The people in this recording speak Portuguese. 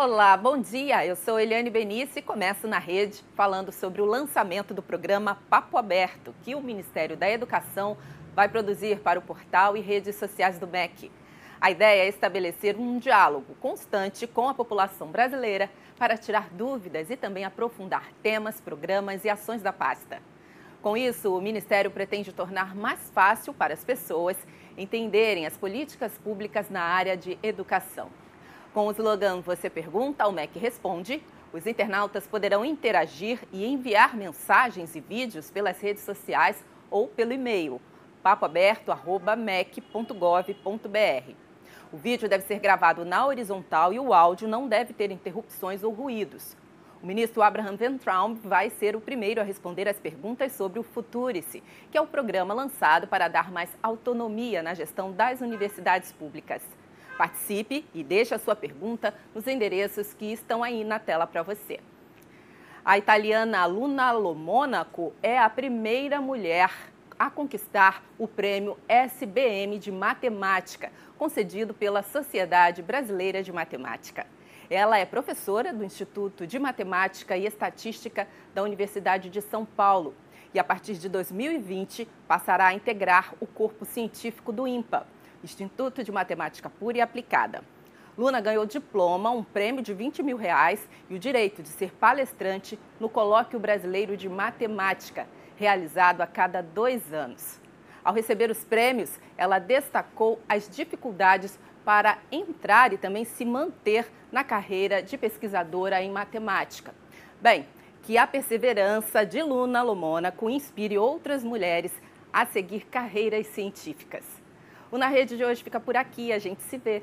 Olá, bom dia. Eu sou Eliane Benício e começo na rede falando sobre o lançamento do programa Papo Aberto, que o Ministério da Educação vai produzir para o portal e redes sociais do MEC. A ideia é estabelecer um diálogo constante com a população brasileira para tirar dúvidas e também aprofundar temas, programas e ações da pasta. Com isso, o Ministério pretende tornar mais fácil para as pessoas entenderem as políticas públicas na área de educação. Com o slogan Você Pergunta, o MEC Responde, os internautas poderão interagir e enviar mensagens e vídeos pelas redes sociais ou pelo e-mail papoaberto.mec.gov.br. O vídeo deve ser gravado na horizontal e o áudio não deve ter interrupções ou ruídos. O ministro Abraham Ventraum vai ser o primeiro a responder às perguntas sobre o Futurice, que é o programa lançado para dar mais autonomia na gestão das universidades públicas. Participe e deixe a sua pergunta nos endereços que estão aí na tela para você. A italiana Luna Lomonaco é a primeira mulher a conquistar o prêmio SBM de Matemática, concedido pela Sociedade Brasileira de Matemática. Ela é professora do Instituto de Matemática e Estatística da Universidade de São Paulo e, a partir de 2020, passará a integrar o corpo científico do INPA, Instituto de Matemática Pura e Aplicada. Luna ganhou diploma, um prêmio de 20 mil reais e o direito de ser palestrante no Colóquio Brasileiro de Matemática, realizado a cada dois anos. Ao receber os prêmios, ela destacou as dificuldades para entrar e também se manter na carreira de pesquisadora em matemática. Bem, que a perseverança de Luna Lomônaco inspire outras mulheres a seguir carreiras científicas. O Na Rede de hoje fica por aqui. A gente se vê.